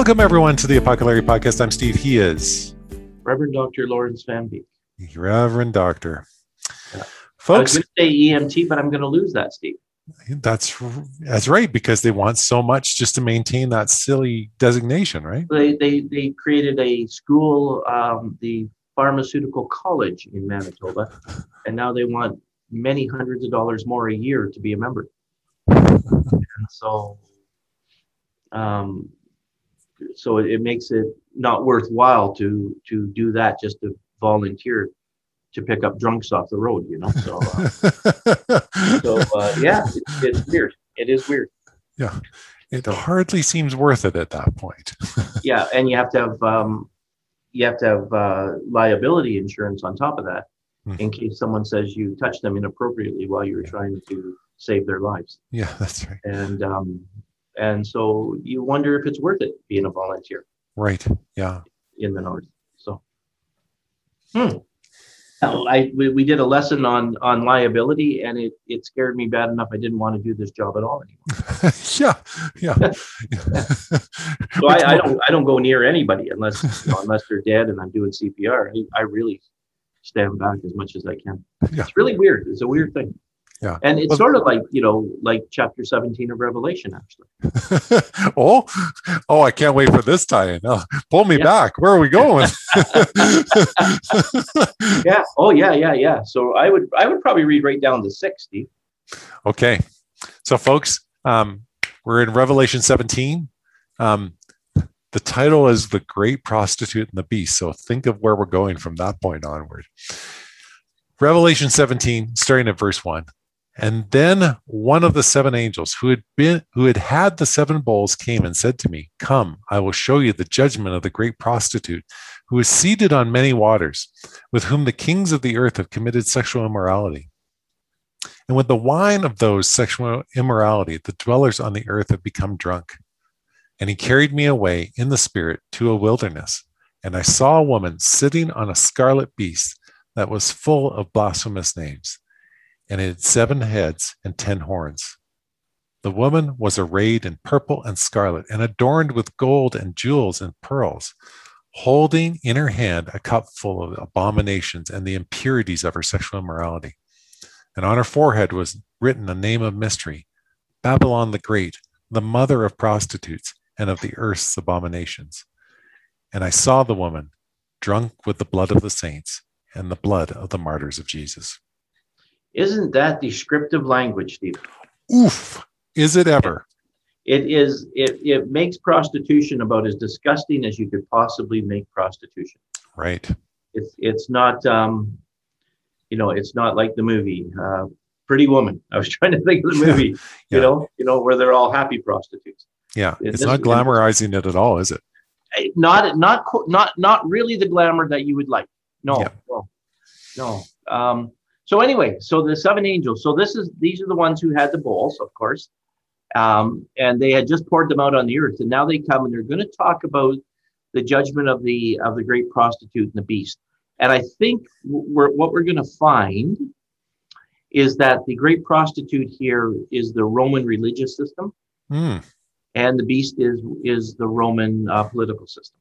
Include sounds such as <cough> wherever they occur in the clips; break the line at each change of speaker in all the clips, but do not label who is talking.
Welcome, everyone, to the Apocalypse Podcast. I'm Steve. He is
Reverend Dr. Lawrence Van Beek.
Reverend Doctor.
Yeah.
Folks,
I was going to say EMT, but I'm going to lose that, Steve.
That's that's right because they want so much just to maintain that silly designation, right?
They they, they created a school, um, the pharmaceutical college in Manitoba, <laughs> and now they want many hundreds of dollars more a year to be a member. <laughs> And so, um, so it, it makes it not worthwhile to to do that just to volunteer to pick up drunks off the road, you know. So, uh, <laughs> so uh, yeah, it's, it's weird. It is weird.
Yeah, it hardly seems worth it at that point. <laughs>
yeah, and you have to have um, you have to have uh, liability insurance on top of that,
Hmm.
in case someone says you touched them inappropriately while you were trying to save their lives.
yeah, that's right.
And um, and so you wonder if it's worth it being a volunteer
Right. Yeah.
in the north. So, hmm. I we, we did a lesson on on liability, and it it scared me bad enough. I didn't want to do this job at all anymore. <laughs>
yeah. Yeah. <laughs> <laughs>
So I, I don't I don't go near anybody unless you know, unless they're dead and I'm doing CPR. I, I really stand back as much as I can.
Yeah.
It's really weird. It's a weird thing.
Yeah.
And it's
Well-
sort of like you know like chapter 17 of Revelation actually. <laughs>
oh, oh! I can't wait for this tie-in. Oh, pull me
Yeah.
back. Where are we going? <laughs> <laughs>
Yeah. Oh yeah yeah yeah. So I would I would probably read right down to 60.
okay, so folks, um, we're in Revelation 17. Um, the title is "The Great Prostitute and the Beast." So think of where we're going from that point onward. Revelation 17, starting at verse one. And then one of the seven angels who had been who had had the seven bowls came and said to me, Come, I will show you the judgment of the great prostitute, who is seated on many waters, with whom the kings of the earth have committed sexual immorality. And with the wine of those sexual immorality, the dwellers on the earth have become drunk. And he carried me away in the spirit to a wilderness, and I saw a woman sitting on a scarlet beast that was full of blasphemous names and it had seven heads and ten horns. The woman was arrayed in purple and scarlet, and adorned with gold and jewels and pearls, holding in her hand a cup full of abominations and the impurities of her sexual immorality. And on her forehead was written a name of mystery Babylon the Great, the mother of prostitutes and of the earth's abominations. And I saw the woman drunk with the blood of the saints and the blood of the martyrs of Jesus.
Isn't that descriptive language, Steve?
Oof, is it ever?
It is it it makes prostitution about as disgusting as you could possibly make prostitution.
Right.
It's it's not um you know, it's not like the movie uh Pretty Woman. I was <laughs> trying to think of the movie, <laughs>
Yeah.
you know, you know, where they're all happy prostitutes.
Yeah. It's
is-
not glamorizing it at all, is it?
Not not not not really the glamour that you would like. No,
Yeah.
no, no. Um so anyway, so the seven angels. So this is these are the ones who had the bowls, of course. Um, and they had just poured them out on the earth, and now they come and they're going to talk about the judgment of the of the great prostitute and the beast. And I think we're, what we're going to find is that the great prostitute here is the Roman religious system,
Hmm.
and the beast is is the Roman uh, political system.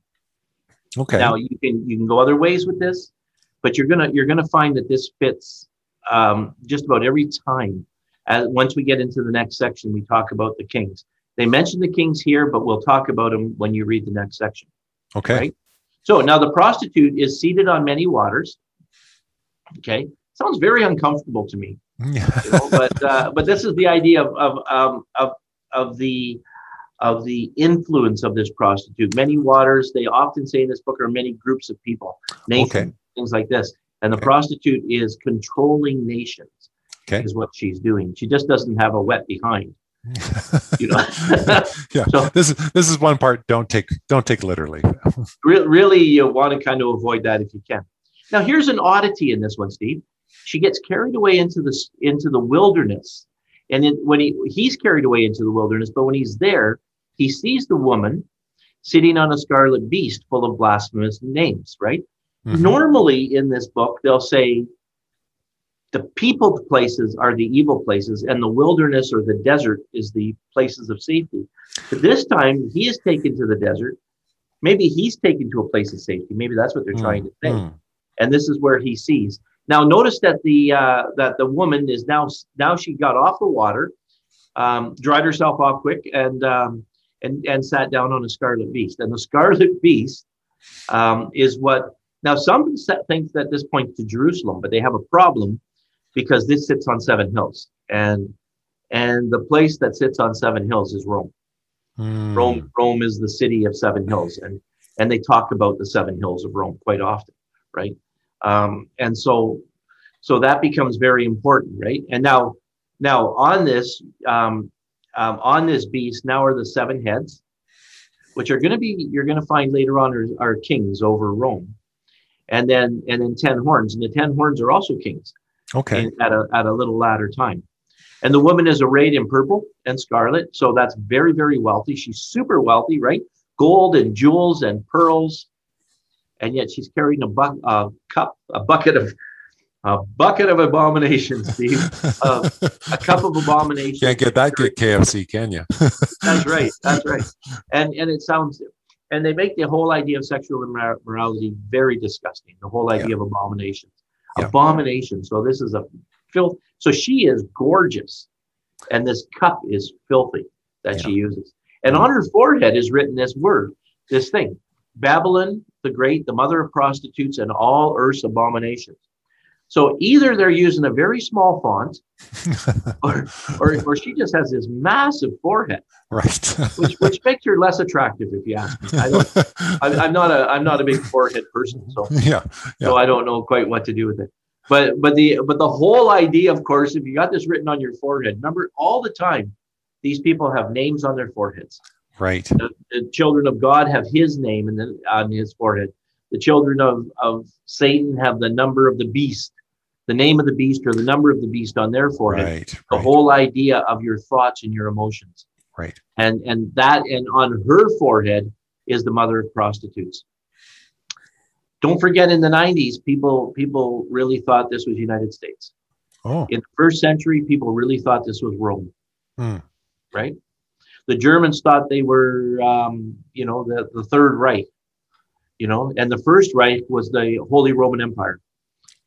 Okay.
Now you can you can go other ways with this, but you're gonna you're gonna find that this fits um, just about every time. As once we get into the next section, we talk about the kings. They mention the kings here, but we'll talk about them when you read the next section.
okay.
right? So now the prostitute is seated on many waters. Okay, sounds very uncomfortable to me <laughs> you know, but uh, but this is the idea of of um, of of the of the influence of this prostitute. Many waters. They often say in this book are many groups of people, nations,
Okay.
things like this. And the
Okay.
prostitute is controlling nations.
Okay.
Is what she's doing. She just doesn't have a wet behind. You know. <laughs>
yeah.
So-
this is this is one part. Don't take don't take literally. <laughs>
Re- really, you want to kind of avoid that if you can. Now, here's an oddity in this one, Steve. She gets carried away into the into the wilderness, and then when he he's carried away into the wilderness, but when he's there, he sees the woman sitting on a scarlet beast full of blasphemous names. Right?
Mhm.
Normally, in this book, they'll say the people places are the evil places, and the wilderness or the desert is the places of safety. But this time, he is taken to the desert maybe he's taken to a place of safety. Maybe that's what they're
Mm,
trying to say.
mm.
And this is where he sees. Now, notice that the uh, that the woman is now now she got off the water, um, dried herself off quick, and um, and and sat down on a scarlet beast. And the scarlet <laughs> beast um, is what now some think that this points to Jerusalem, but they have a problem because this sits on seven hills, and and the place that sits on seven hills is Rome.
Mm.
Rome Rome is the city of seven hills, and and they talk about the seven hills of Rome quite often, right? Um, and so so that becomes very important, right? And now now on this um, um, on this beast now are the seven heads, which are going to be you're going to find later on are, are kings over Rome, and then and then ten horns, and the ten horns are also kings
Okay.
in- at a at a little latter time. And the woman is arrayed in purple and scarlet, so that's very very wealthy. She's super wealthy, right? Gold and jewels and pearls, and yet she's carrying a a cup a bucket of a bucket of abominations, Steve. Uh, <laughs> a cup of abominations.
Can't get that at KFC, can you?
That's <laughs> right. That's right. And and it sounds and they make the whole idea of sexual immorality very disgusting. The whole idea of abominations.
Yeah.
Abomination. So this is a filth. So she is gorgeous, and this cup is filthy that she uses. And on her forehead is written this word, this thing: Babylon the Great, the mother of prostitutes and all earth's abominations. So either they're using a very small font, <laughs> or, or, or she just has this massive forehead
right.
which which makes her less attractive if you ask me. I don't, I, I'm not a I'm not a big forehead person, so <laughs>
yeah.
so I don't know quite what to do with it. But but the but the whole idea, of course, if you got this written on your forehead, remember all the time, these people have names on their foreheads.
Right.
The, the children of God have His name and then on His forehead. The children of of Satan have the number of the beast, the name of the beast or the number of the beast on their forehead.
Right.
The
right,
whole idea of your thoughts and your emotions
Right.
and and that and on her forehead is the mother of prostitutes don't forget in the 90s people people really thought this was united states
Oh.
in the first century people really thought this was rome
Hmm.
right the germans thought they were um, you know the, the third reich you know and the first reich was the holy roman empire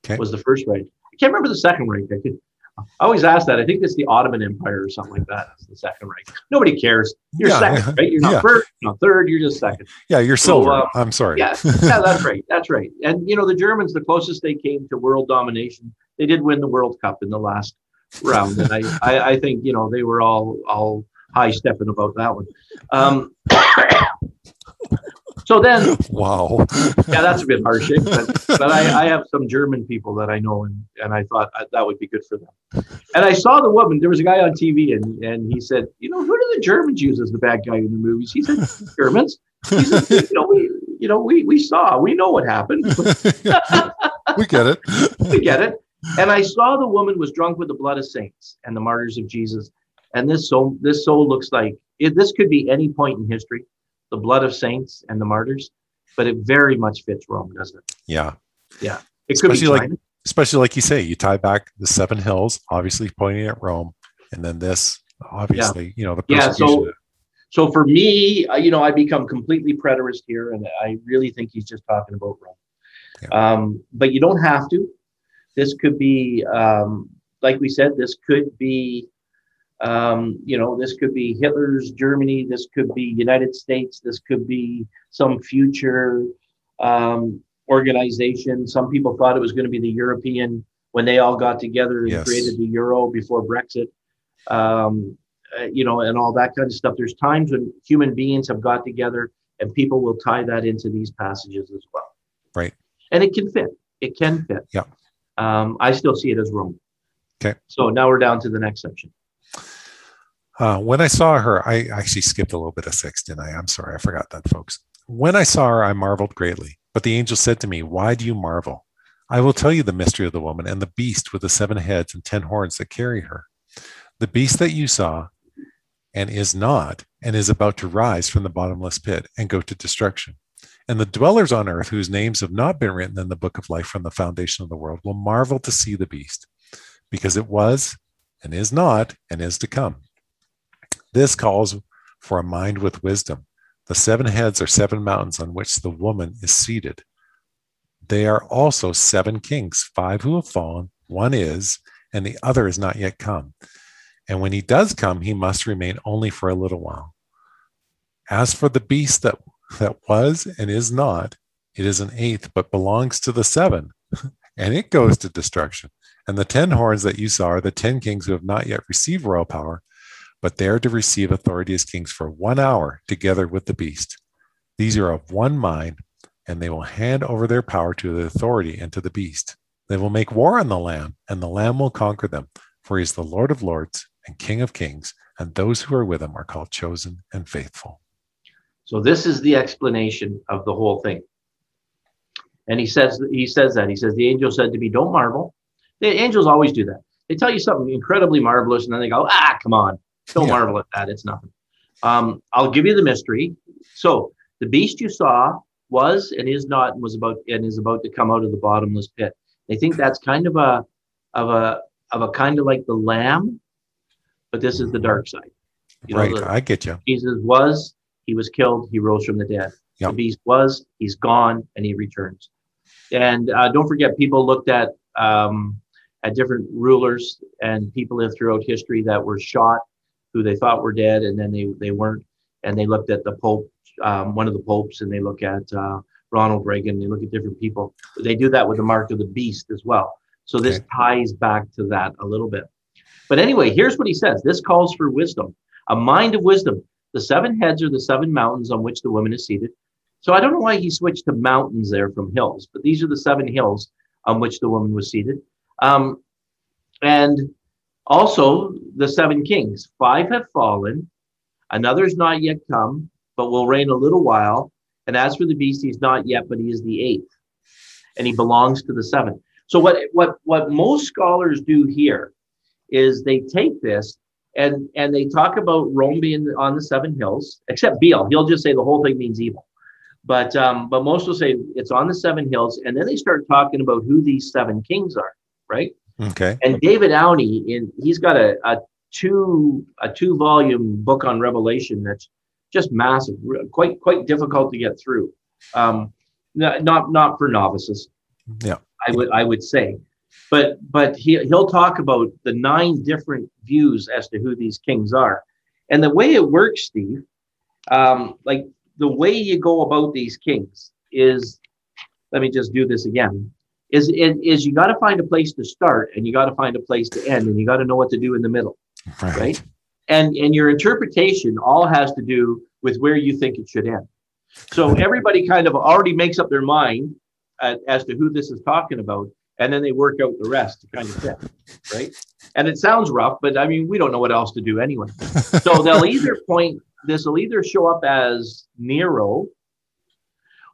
Okay.
was the first rank. i can't remember the second rank. i could I always ask that. I think it's the Ottoman Empire or something like that. It's the second rank. Nobody cares. You're
Yeah,
second, right? You're not
yeah.
first, you're not third. You're just second.
Yeah, you're
So,
silver.
uh,
I'm sorry.
Yeah, <laughs> yeah, that's right. That's right. And you know, the Germans, the closest they came to world domination, they did win the World Cup in the last round, and I, I, I think you know they were all all high stepping about that one. Um, so then,
Wow.
yeah, that's a bit harsh, eh? but, <laughs> but I, I have some German people that I know, and, and I thought uh, that would be good for them. And I saw the woman. There was a guy on TV, and, and he said, "You know, who do the Germans use as the bad guy in the movies?" He said, <laughs> "Germans." He said, "You know, we, you know, we we saw, we know what happened. <laughs>
we get it.
we get it." And I saw the woman was drunk with the blood of saints and the martyrs of Jesus. And this soul, this soul looks like it, this could be any point in history, the blood of saints and the martyrs, but it very much fits Rome, doesn't it?
Yeah. Yeah.
It could be
Especially like-. Especially like you say, you tie back the seven hills, obviously pointing at Rome, and then this, obviously, you know, the persecution.
Yeah, so- So for me, you know, I become completely preterist here, and I really think he's just talking about Rome. Um, but you don't have to. This could be, um, like we said, this could be, um, you know, this could be Hitler's Germany. This could be United States. This could be some future um, organization. Some people thought it was going to be the European when they all got together and
Yes.
created the euro before Brexit. Um, uh, you know, and all that kind of stuff. There's times when human beings have got together and people will tie that into these passages as well.
Right.
And it can fit. It can fit.
Yeah.
Um, I still see it as Rome.
Okay.
So now we're down to the next section.
Uh, when I saw her, I actually skipped a little bit of six, didn't I? I'm sorry, I forgot that, folks. When I saw her, I marveled greatly. But the angel said to me, Why do you marvel? I will tell you the mystery of the woman and the beast with the seven heads and ten horns that carry her. The beast that you saw and is not, and is about to rise from the bottomless pit and go to destruction. And the dwellers on earth, whose names have not been written in the book of life from the foundation of the world, will marvel to see the beast, because it was, and is not, and is to come. This calls for a mind with wisdom. The seven heads are seven mountains on which the woman is seated. They are also seven kings, five who have fallen, one is, and the other is not yet come. And when he does come, he must remain only for a little while. As for the beast that, that was and is not, it is an eighth, but belongs to the seven, <laughs> and it goes to destruction. And the ten horns that you saw are the ten kings who have not yet received royal power, but they are to receive authority as kings for one hour together with the beast. These are of one mind, and they will hand over their power to the authority and to the beast. They will make war on the Lamb, and the Lamb will conquer them, for he is the Lord of lords and King of kings, and those who are with him are called chosen and faithful.
So this is the explanation of the whole thing. And he says he says that he says the angel said to me, "Don't marvel." The angels always do that. They tell you something incredibly marvelous, and then they go, "Ah, come on, don't yeah. marvel at that. It's nothing." Um, I'll give you the mystery. So the beast you saw was and is not and was about and is about to come out of the bottomless pit. They think that's kind of a of a of a kind of like the lamb, but this is the dark side.
You right, the, I get you.
Jesus was, he was killed, he rose from the dead. Yep. The beast was, he's gone, and he returns. And uh, don't forget, people looked at um, at different rulers and people throughout history that were shot, who they thought were dead, and then they they weren't. And they looked at the Pope, um, one of the popes, and they look at uh, Ronald Reagan. They look at different people. They do that with the mark of the beast as well. So this okay. ties back to that a little bit. But anyway, here's what he says. This calls for wisdom, a mind of wisdom. The seven heads are the seven mountains on which the woman is seated. So I don't know why he switched to mountains there from hills, but these are the seven hills on which the woman was seated. Um, and also the seven kings. Five have fallen, another's not yet come, but will reign a little while. And as for the beast, he's not yet, but he is the eighth, and he belongs to the seventh. So what what what most scholars do here is they take this and and they talk about Rome being on the seven hills, except Beale. He'll just say the whole thing means evil. But um, but most will say it's on the seven hills, and then they start talking about who these seven kings are, right?
Okay.
And David Aune, in he's got a, a two a two volume book on Revelation that's just massive, quite quite difficult to get through. Um, not not for novices.
Yeah,
I would I would say, but but he he'll talk about the nine different views as to who these kings are, and the way it works, Steve, um, like the way you go about these kings is, let me just do this again. Is is you got to find a place to start and you got to find a place to end and you got to know what to do in the middle, right. right? and and your interpretation all has to do with where you think it should end so everybody kind of already makes up their mind at, as to who this is talking about and then they work out the rest to kind of fit right and it sounds rough but i mean we don't know what else to do anyway so they'll either point this will either show up as nero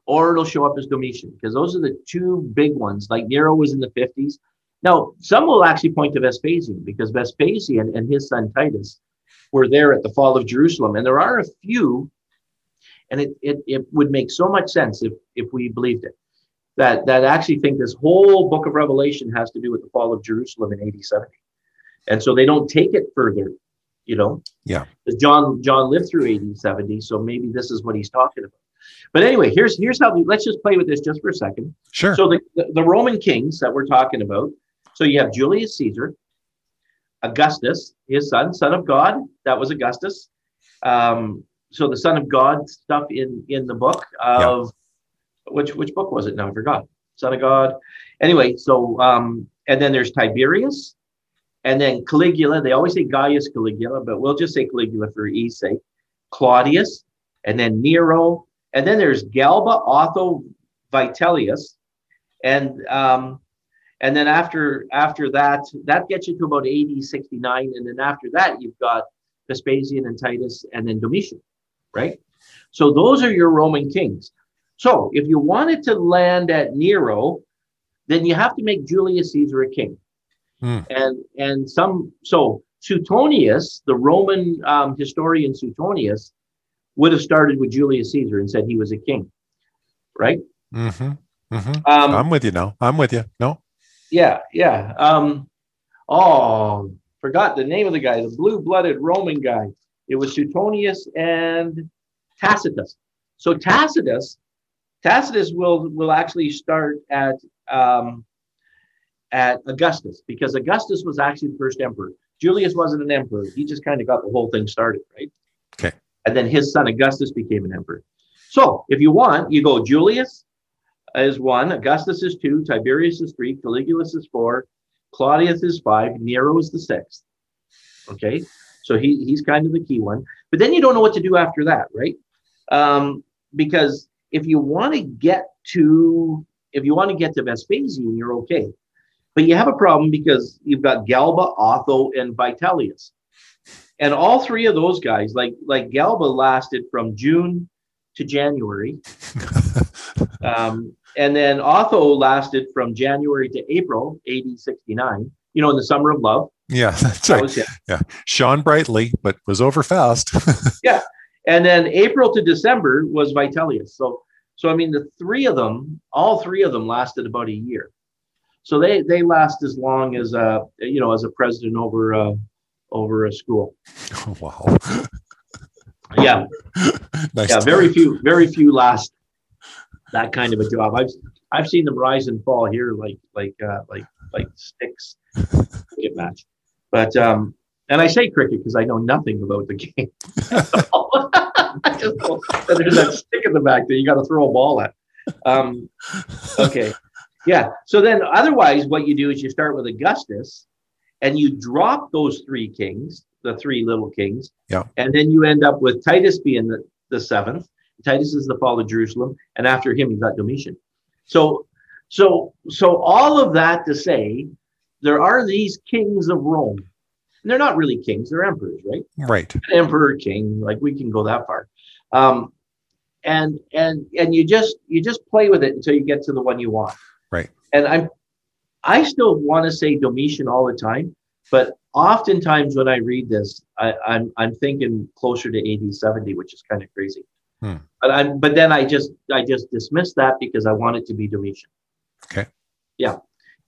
or it'll show up as domitian because those are the two big ones like nero was in the 50s now some will actually point to vespasian because vespasian and his son titus were there at the fall of Jerusalem. And there are a few, and it, it, it would make so much sense if, if we believed it, that, that actually think this whole book of Revelation has to do with the fall of Jerusalem in AD 70. And so they don't take it further, you know?
Yeah.
John John lived through AD 70, so maybe this is what he's talking about. But anyway, here's here's how let's just play with this just for a second.
Sure.
So the, the, the Roman kings that we're talking about, so you have Julius Caesar, Augustus, his son, son of God. That was Augustus. Um, so the son of God stuff in in the book of yeah. which which book was it now? I forgot. Son of God. Anyway, so um, and then there's Tiberius, and then Caligula. They always say Gaius Caligula, but we'll just say Caligula for ease sake. Claudius, and then Nero, and then there's Galba, Otho, Vitellius, and um, and then after after that, that gets you to about AD 69. And then after that, you've got Vespasian and Titus and then Domitian, right? So those are your Roman kings. So if you wanted to land at Nero, then you have to make Julius Caesar a king. Hmm. And and some so Suetonius, the Roman um, historian Suetonius, would have started with Julius Caesar and said he was a king, right?
Mm-hmm. Mm-hmm. Um, I'm with you now. I'm with you. No,
yeah, yeah. Um, oh, forgot the name of the guy, the blue-blooded Roman guy. It was Suetonius and Tacitus. So Tacitus, Tacitus will will actually start at um, at Augustus because Augustus was actually the first emperor. Julius wasn't an emperor; he just kind of got the whole thing started, right?
Okay.
And then his son Augustus became an emperor. So if you want, you go Julius is one, Augustus is two, Tiberius is three, Caligula is four, Claudius is five, Nero is the sixth. Okay, so he, he's kind of the key one. But then you don't know what to do after that, right? Um, because if you want to get to if you want to get to Vespasian, you're okay. But you have a problem because you've got Galba, Otho, and Vitellius. And all three of those guys, like like Galba lasted from June to January. <laughs> um, and then Otho lasted from January to April, AD 69, you know, in the summer of love.
Yeah, <laughs> that's
That
right. Yeah. Shone brightly, but was over fast. <laughs>
Yeah, and then April to December was Vitellius. So, so I mean, the three of them, all three of them lasted about a year. So they they last as long as a you know as a president over a over a school. <laughs>
wow. <laughs>
Yeah,
nice.
yeah. Very few, very few last that kind of a job. I've I've seen them rise and fall here like like uh, like like sticks cricket match. But um, and I say cricket because I know nothing about the game. <laughs> Just there's that stick in the back that you got to throw a ball at. Um, okay, yeah. So then, otherwise, what you do is you start with Augustus, and you drop those three kings, the three little kings,
Yeah.
and then you end up with Titus being the, the seventh. Titus is the fall of Jerusalem, and after him, you got Domitian. So, so, so all of that to say, there are these kings of Rome. And they're not really kings; they're emperors, right?
right.
an emperor king like we can go that far um and and and you just you just play with it until you get to the one you want
Right.
and i'm i still want to say domitian all the time but oftentimes when i read this I, i'm i'm thinking closer to AD 70 which is kind of crazy
Hmm.
but i'm but then i just i just dismiss that because i want it to be domitian
Okay.
yeah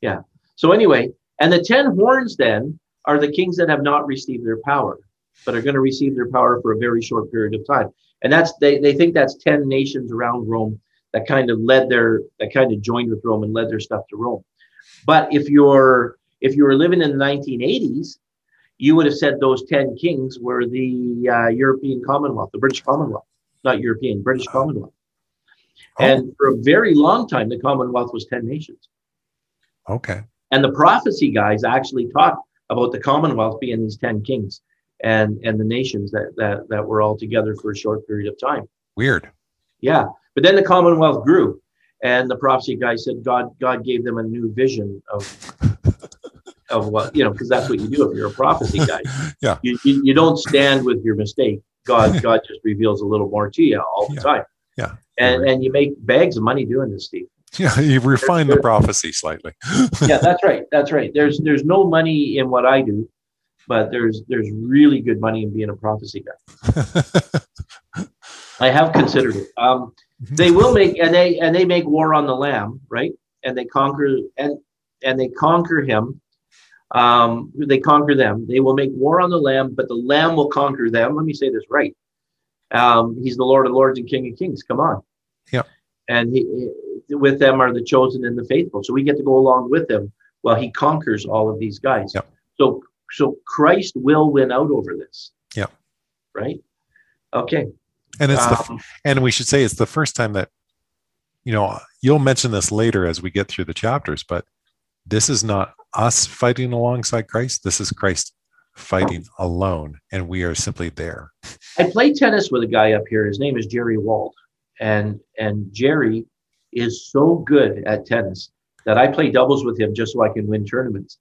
yeah so anyway and the 10 horns then are the kings that have not received their power but are going to receive their power for a very short period of time. And that's they, they think that's 10 nations around Rome that kind of led their that kind of joined with Rome and led their stuff to Rome. But if you're if you were living in the 1980s, you would have said those 10 kings were the uh, European Commonwealth, the British Commonwealth, not European, British Commonwealth.
Oh,
And for a very long time, the Commonwealth was 10 nations.
okay.
And the prophecy guys actually talk about the Commonwealth being these 10 kings and, and the nations that, that, that were all together for a short period of time.
Weird.
Yeah. But then the Commonwealth grew. And the prophecy guy said God God gave them a new vision of of what you know because that's what you do if you're a prophecy <laughs> guy.
Yeah.
You, you you don't stand with your mistake. God <laughs> God just reveals a little more to you all the
Yeah.
time.
Yeah.
And and you make bags of money doing this, Steve.
Yeah, you refine the prophecy slightly. <laughs>
yeah, that's right. That's right. There's there's no money in what I do, but there's there's really good money in being a prophecy guy. I have considered it. Um, they will make and they and they make war on the Lamb, right? And they conquer and and they conquer him. Um, they conquer them. They will make war on the Lamb, but the Lamb will conquer them. Let me say this right. Um, he's the Lord of Lords and King of Kings. Come on.
Yeah.
And he, with them are the chosen and the faithful. So we get to go along with him while he conquers all of these guys.
Yeah.
So so Christ will win out over this.
Yeah.
Right. Okay.
And it's the
Um,
and we should say it's the first time that you know you'll mention this later as we get through the chapters but this is not us fighting alongside christ this is christ fighting alone and we are simply there
I played tennis with a guy up here. His name is Jerry Wald, and and Jerry is so good at tennis that I play doubles with him just so I can win tournaments.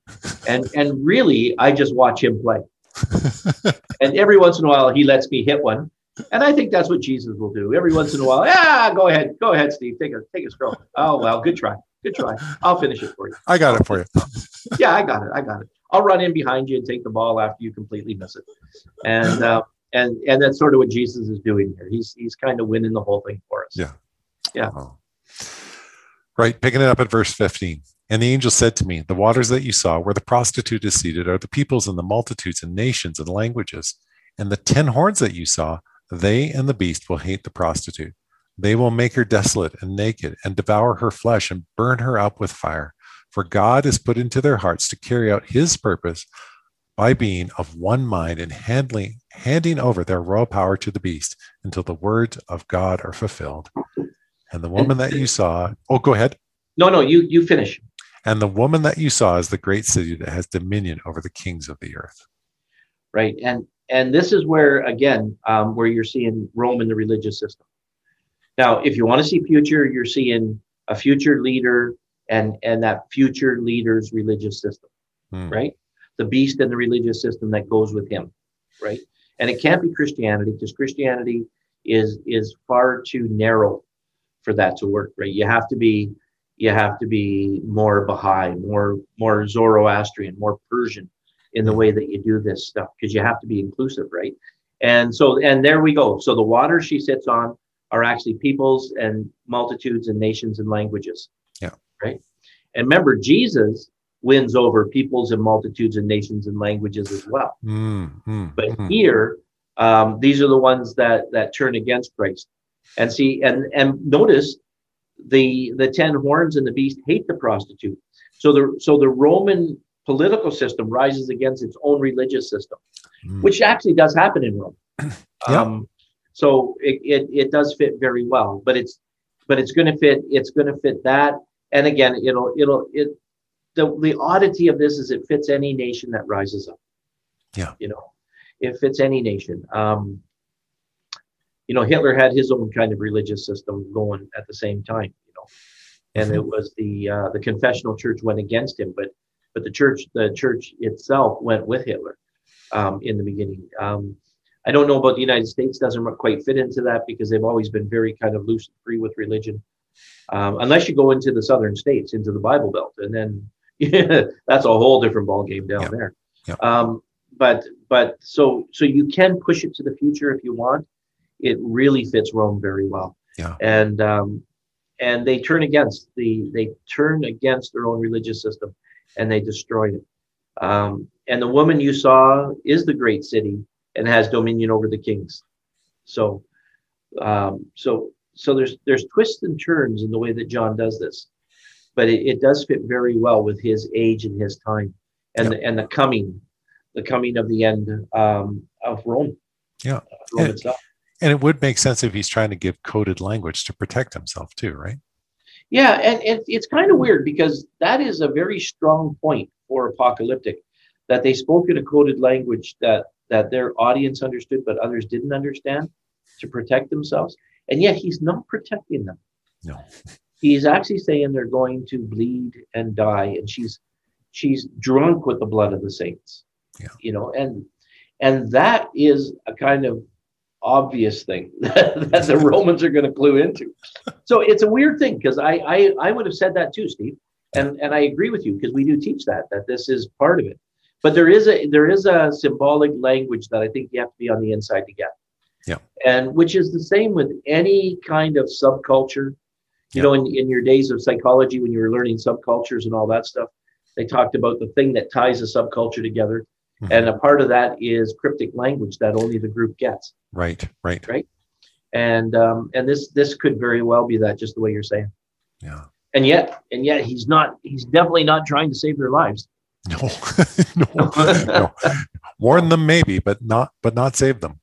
And and really, I just watch him play. <laughs> And every once in a while, he lets me hit one, and I think that's what Jesus will do. Every once in a while, yeah, go ahead, go ahead, Steve, take a take a stroke. Oh well, good try, good try. I'll finish it for you.
i got it for you <laughs>
Yeah, I got it. I got it. I'll run in behind you and take the ball after you completely miss it. And uh, and and that's sort of what Jesus is doing here. He's he's kind of winning the whole thing for us.
Yeah.
Yeah.
Oh. right picking it up at verse 15 and the angel said to me the waters that you saw where the prostitute is seated are the peoples and the multitudes and nations and languages and the ten horns that you saw They and the beast will hate the prostitute. They will make her desolate and naked and devour her flesh and burn her up with fire. For God has put into their hearts to carry out his purpose by being of one mind and handling, handing over their royal power to the beast until the words of God are fulfilled. And the woman that you saw, oh, go ahead.
No, no, you you finish.
And the woman that you saw is the great city that has dominion over the kings of the earth.
Right, and and this is where again, um, where you're seeing Rome in the religious system. Now, if you want to see future, you're seeing a future leader and and that future leader's religious system,
Hmm.
right? The beast and the religious system that goes with him, right? And it can't be Christianity because Christianity is is far too narrow for that to work, right? You have to be you have to be more Baha'i, more more Zoroastrian, more Persian in the way that you do this stuff because you have to be inclusive, right? And so and there we go. So the waters she sits on are actually peoples and multitudes and nations and languages.
Yeah.
Right. And remember, Jesus wins over peoples and multitudes and nations and languages as well.
Mm, mm,
But
mm.
here, um, these are the ones that that turn against Christ. And see, and and notice the the ten horns and the beast hate the prostitute. So the so the Roman political system rises against its own religious system,
Mm.
which actually does happen in Rome. <clears throat>
Yeah.
Um, so it, it it does fit very well, but it's but it's going to fit it's going to fit that. And again, it'll it'll it the the oddity of this is it fits any nation that rises up.
Yeah.
You know, it fits any nation. Um, you know, Hitler had his own kind of religious system going at the same time. You know, and it was the uh, the confessional church went against him, but but the church the church itself went with Hitler um, in the beginning. Um, I don't know about the United States; doesn't quite fit into that because they've always been very kind of loose and free with religion, um, unless you go into the southern states, into the Bible Belt, and then yeah, <laughs> that's a whole different ball game down
Yeah.
there.
Yeah.
Um, but but so so you can push it to the future if you want. It really fits Rome very well.
Yeah.
And um, and they turn against the they turn against their own religious system, and they destroyed it. Um, and the woman you saw is the great city and has dominion over the kings. So um, so so there's there's twists and turns in the way that John does this, but it, it does fit very well with his age and his time, and the, and the coming, the coming of the end um, of Rome.
Yeah.
Rome itself.
And it would make sense if he's trying to give coded language to protect himself too, right?
Yeah, and, and it's kind of weird because that is a very strong point for apocalyptic that they spoke in a coded language that that their audience understood but others didn't understand to protect themselves. And yet he's not protecting them.
No. <laughs>
He's actually saying they're going to bleed and die and she's she's drunk with the blood of the saints.
Yeah.
You know, and and that is a kind of obvious thing <laughs> that the Romans are going to clue into. So it's a weird thing because I, I I would have said that too, Steve, and and I agree with you because we do teach that that this is part of it. But there is a there is a symbolic language that I think you have to be on the inside to get.
Yeah.
And which is the same with any kind of subculture. You
Yeah.
know, in, in your days of psychology, when you were learning subcultures and all that stuff, they talked about the thing that ties a subculture together.
Mhm.
And a part of that is cryptic language that only the group gets.
Right, right.
Right. And um, and this this could very well be that, just the way you're saying.
Yeah.
And yet, and yet, he's not. He's definitely not trying to save their lives.
No, <laughs> no, no. Warn them maybe, but not but not save them.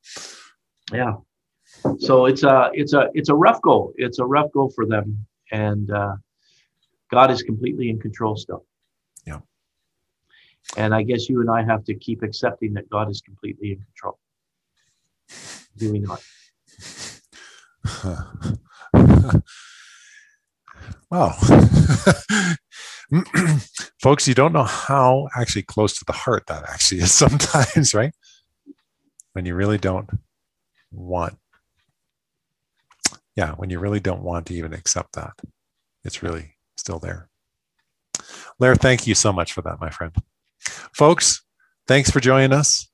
Yeah. So it's a it's a it's a rough go. It's a rough go for them, and uh, God is completely in control still. And I guess you and I have to keep accepting that God is completely in control. Do we not? <laughs>
wow. <laughs> Folks, you don't know how actually close to the heart that actually is <laughs> sometimes, right? When you really don't want, yeah, when you really don't want to even accept that, it's really still there. Larry, thank you so much for that, my friend. Folks, thanks for joining us.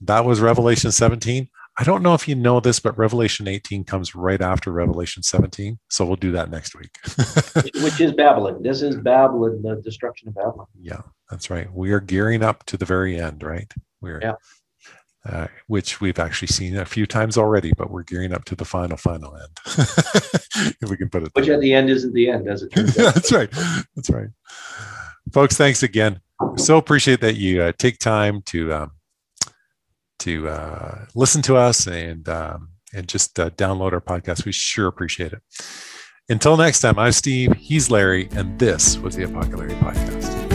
That was Revelation 17. I don't know if you know this, but Revelation 18 comes right after Revelation 17. So we'll do that next week. <laughs>
Which is Babylon. This is Babylon, the destruction of Babylon.
yeah, that's right. We are gearing up to the very end, right? We're
Yeah.
uh, which we've actually seen a few times already, but we're gearing up to the final, final end. <laughs> if we can put it.
Which at the end isn't the end, as it <laughs> turns out.
That's right. That's right. Folks, thanks again. So appreciate that you uh, take time to um, to uh, listen to us and um, and just uh, download our podcast. We sure appreciate it. Until next time, I'm Steve. He's Larry, and this was the Apocalypse Podcast.